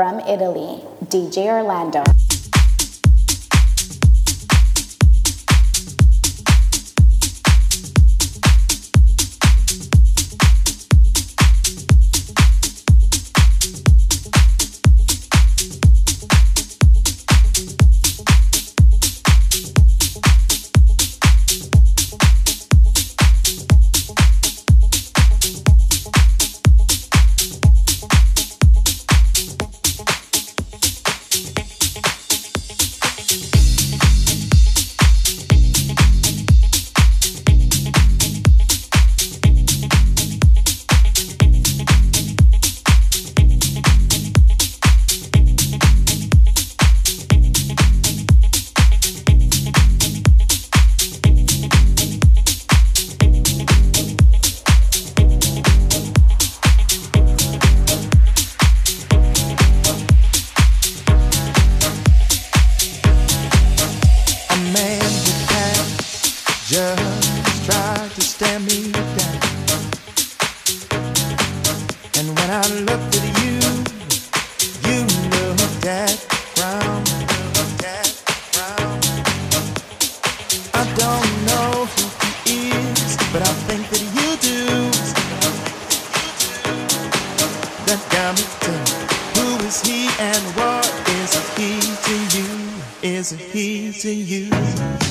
from Italy, DJ Orlando. To you.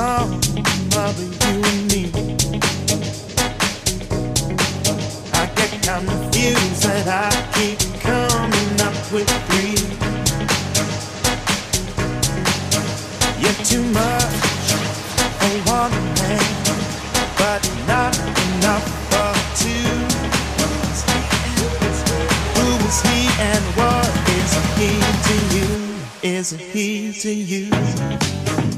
sound bother you and me. I get confused and I keep coming up with three. Too much but not enough for two. Who is he and what is he to you? Is he to you?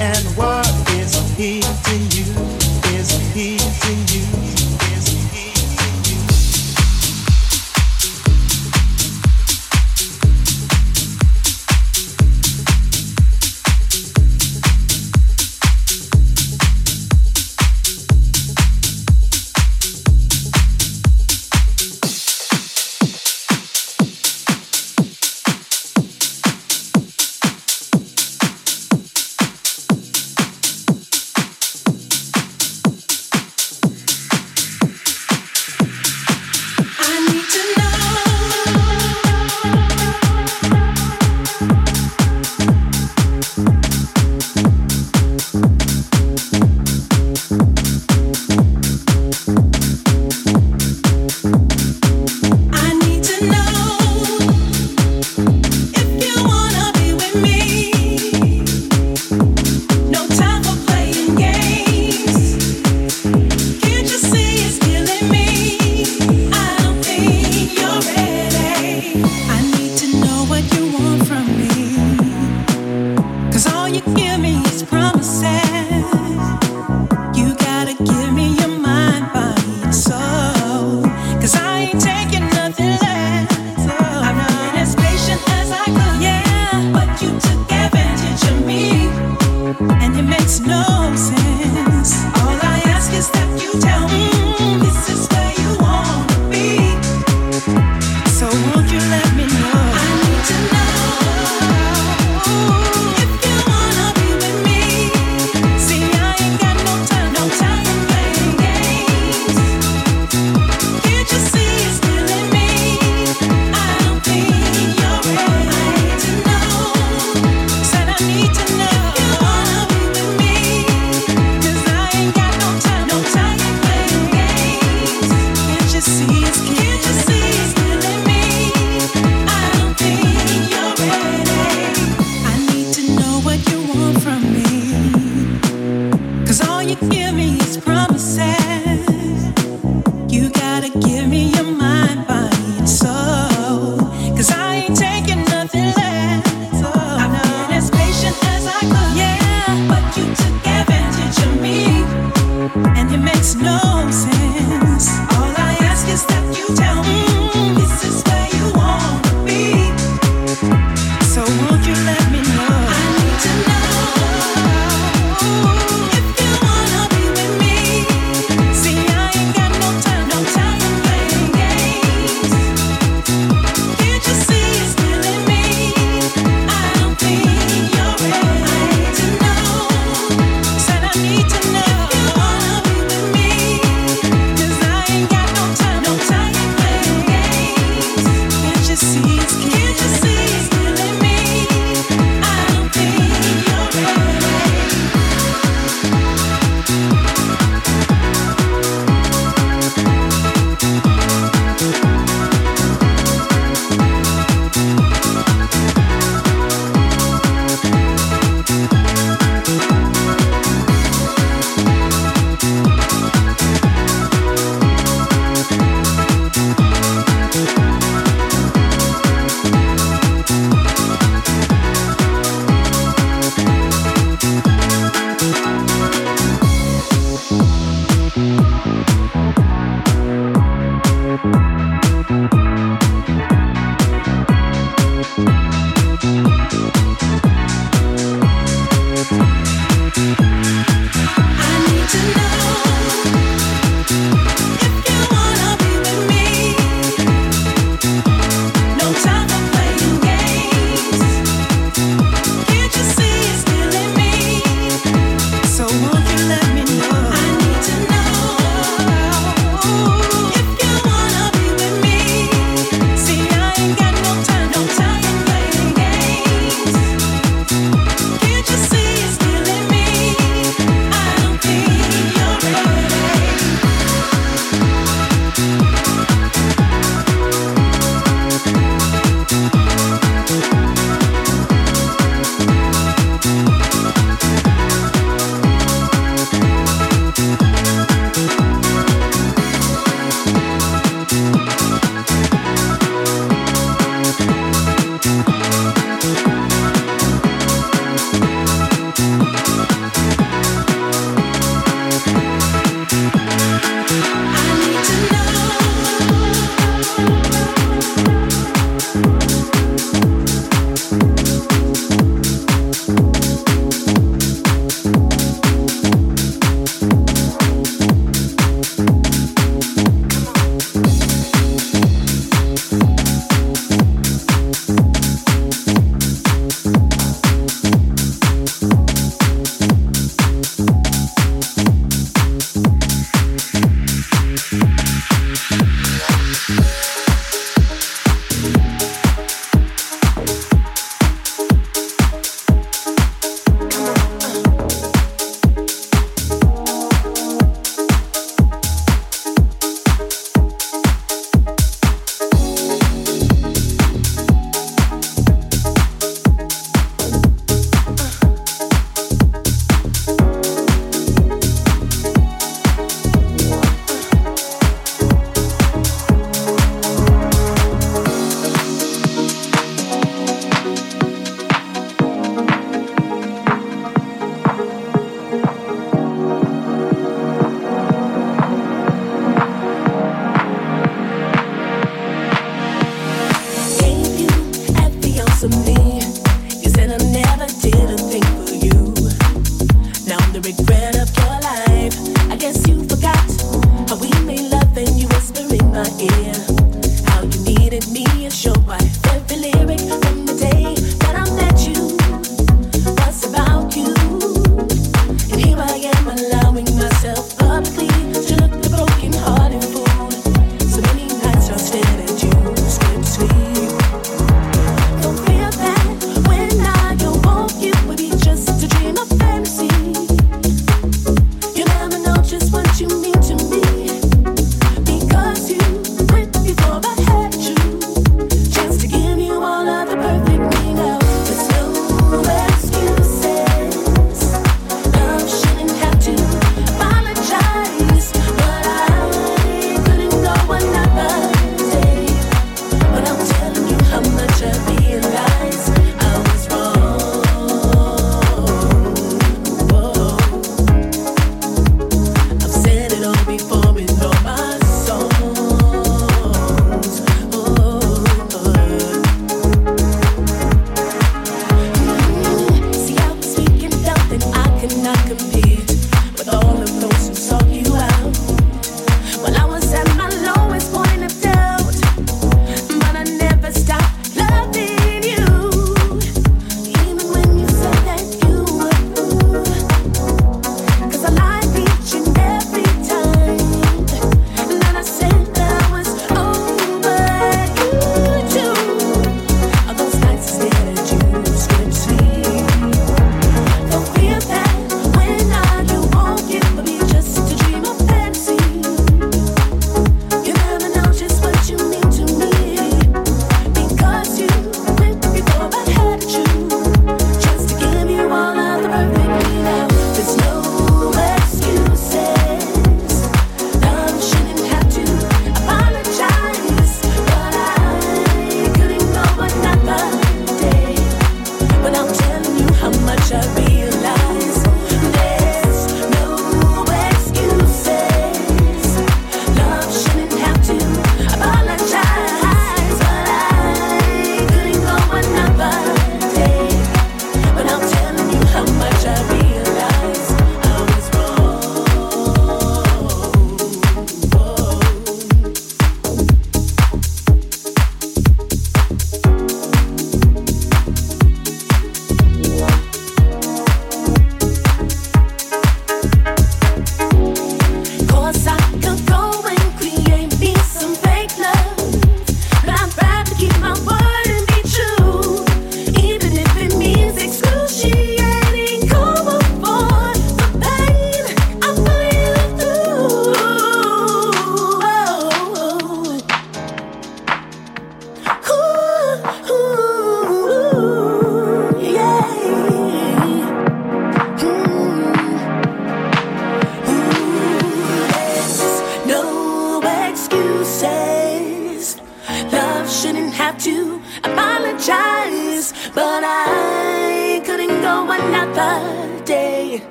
and what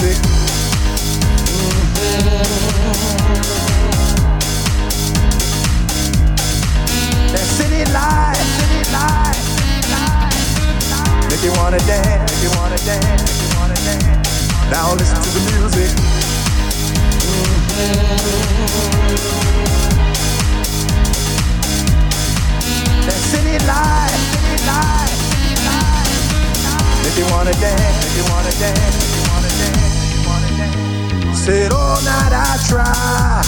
music. That city life, city life, make you wanna dance, make you wanna dance, make you wanna dance. Now listen to the music. That city life, city life, make you wanna dance, make you wanna dance, Said all night I try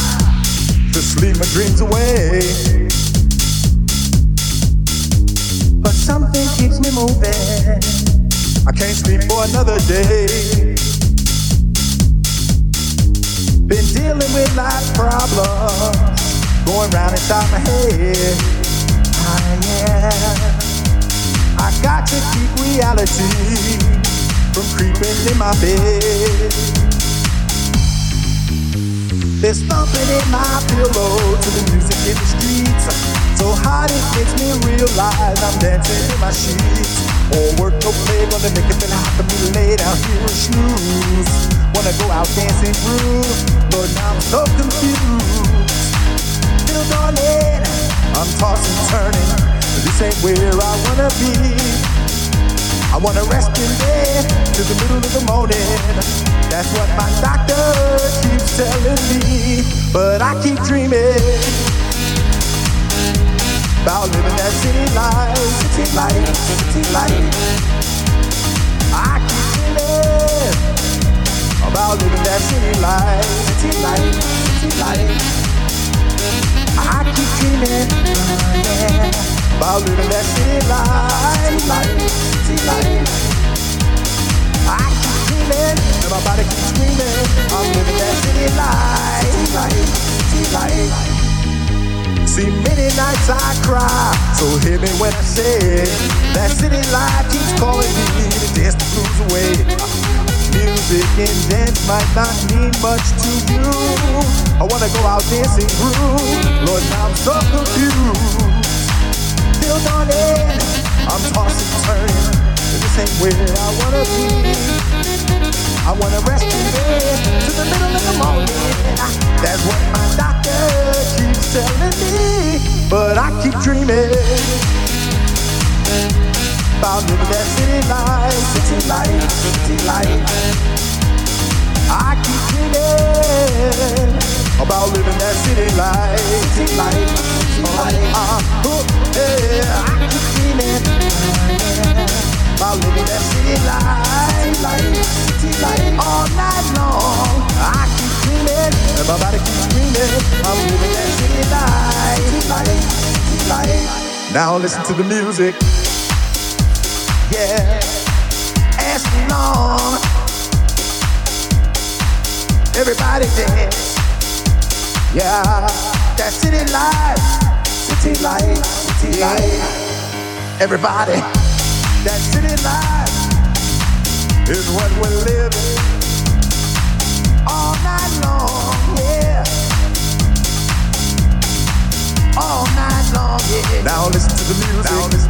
to sleep my dreams away, but something keeps me moving. I can't sleep for another day. Been dealing with life problems going round inside my head. Ah, yeah. I got to keep reality from creeping in my bed. There's thumping in my pillow to the music in the streets. So hot it makes me realize I'm dancing in my sheets. Or work no play, gonna make it feel hot for me to lay down here and snooze. Wanna go out dancing groove, but now I'm so confused. Little darling, I'm tossing, turning. This ain't where I wanna be. I wanna rest in bed till the middle of the morning. That's what my doctor keeps telling me. But I keep dreaming about living that city life, city life, city life. I keep dreaming about living that city life, city life, city life. About living that city life, life, city life. I keep dreaming, and my body keeps screaming. I'm living that city life, life, city life. See, many nights I cry, so hear me when I say that city life keeps calling me to dance the blues away. Music and dance might not mean much to you. I wanna go out dancing groove. Lord, I'm so confused. Till dawning, I'm tossing, and turning. This ain't where I wanna be. I wanna rest in bed to the middle of the morning. That's what my doctor keeps telling me. But I keep dreaming about living that city life, city life, city life. I keep dreaming about living that city life, city life, city life. Uh, yeah, about living that city life, life, city life all night long. I keep dreaming, and my body keeps living that city life, city life, city life. Now listen to the music. Yeah, me long. Everybody dance. Yeah, that city life, city life, city life. Everybody, that city life is what we're living all night long. Yeah, all night long. Yeah. Now listen to the music. Now listen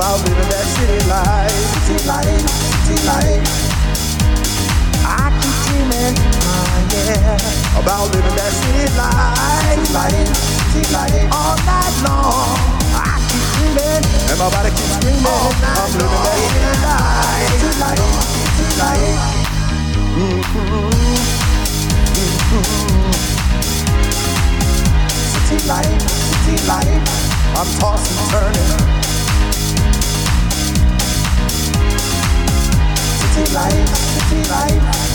about living that city life, city life, city life. I keep dreaming, oh yeah, about living that city life, city life, city life all night long. I keep dreaming, and my body keeps screaming. I'm living that city life, city life, city life. Mm-hmm. City life, city life, I'm tossing, turning. Life, city life.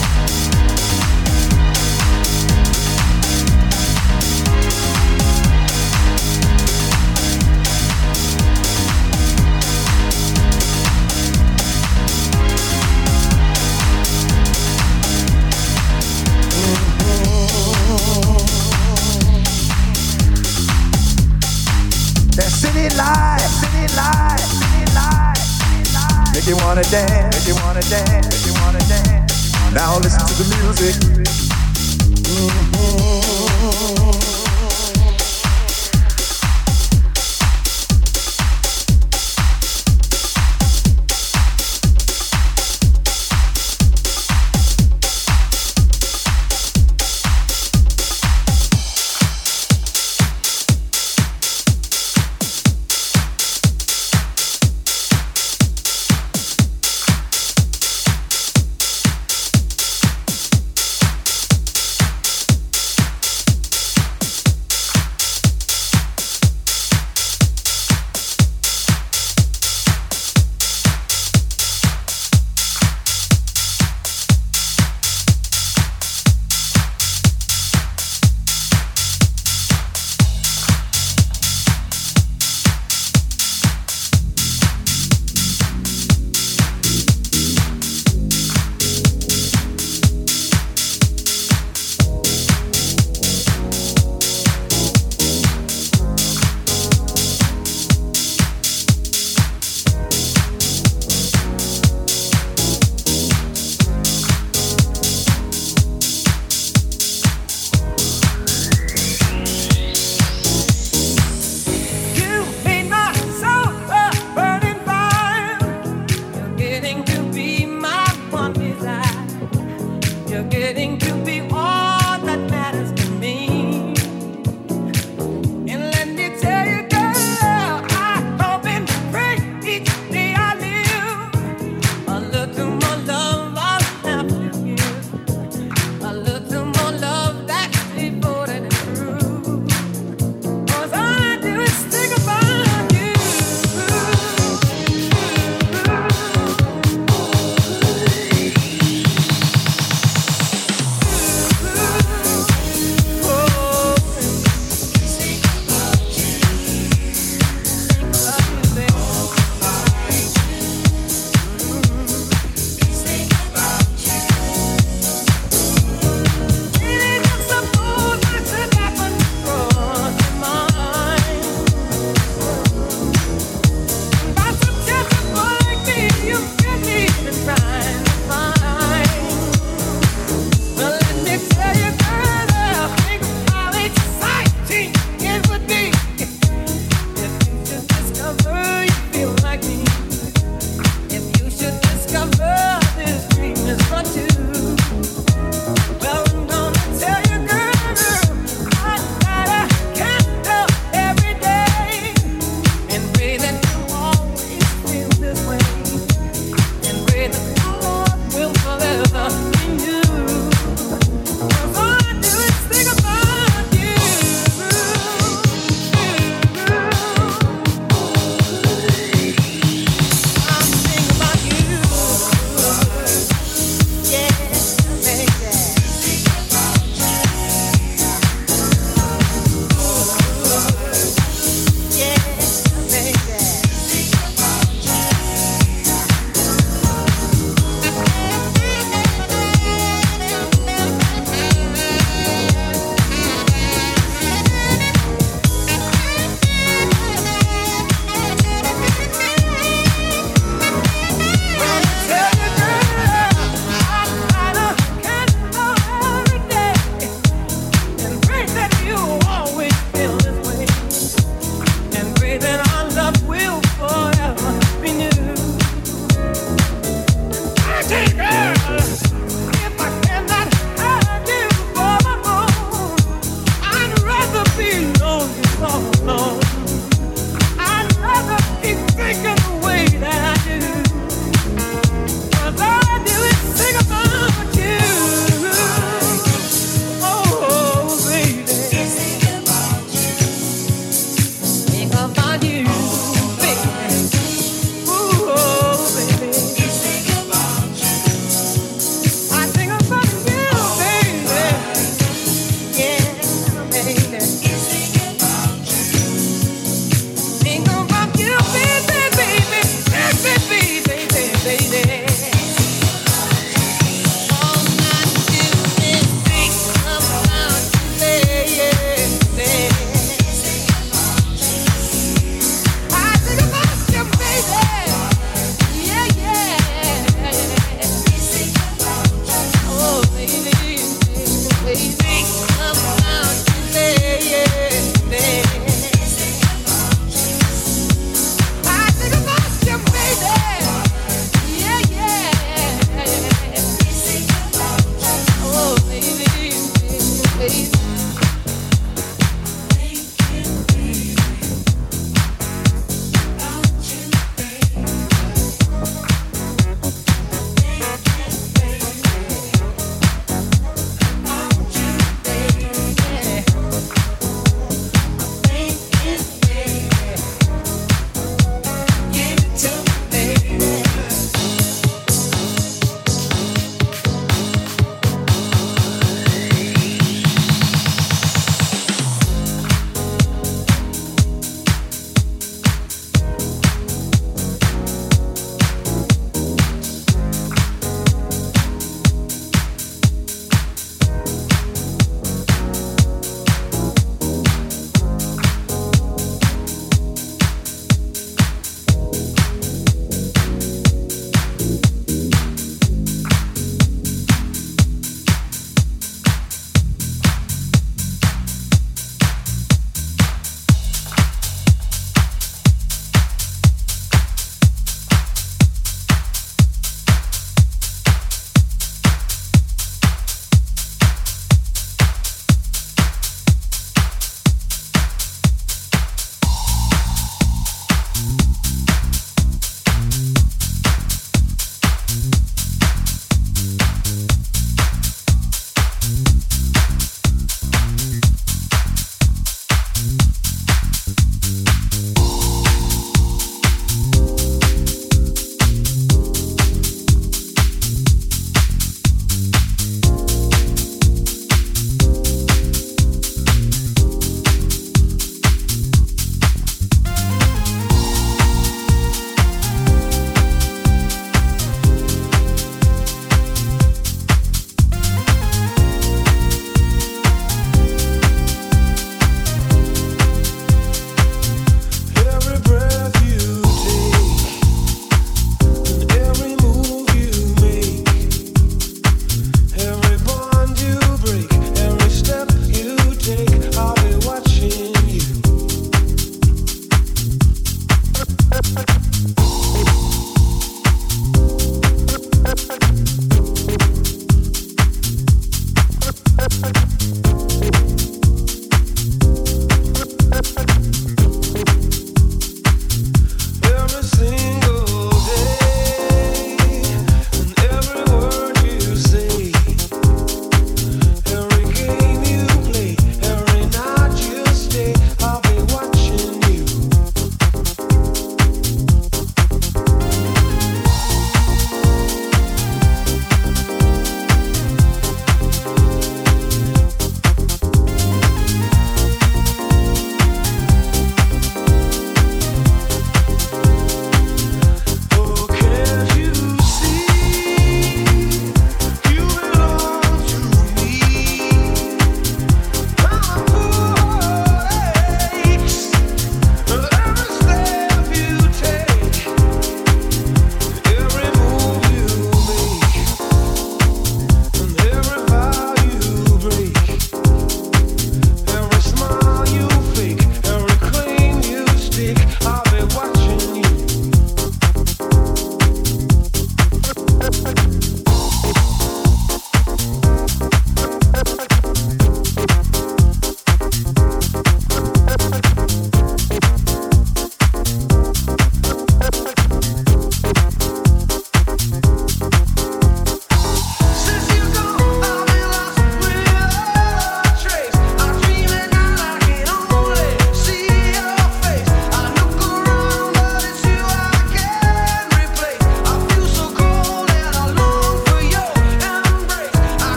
Make you wanna dance, make you wanna dance, make you wanna dance. Now listen to the music. Mhm.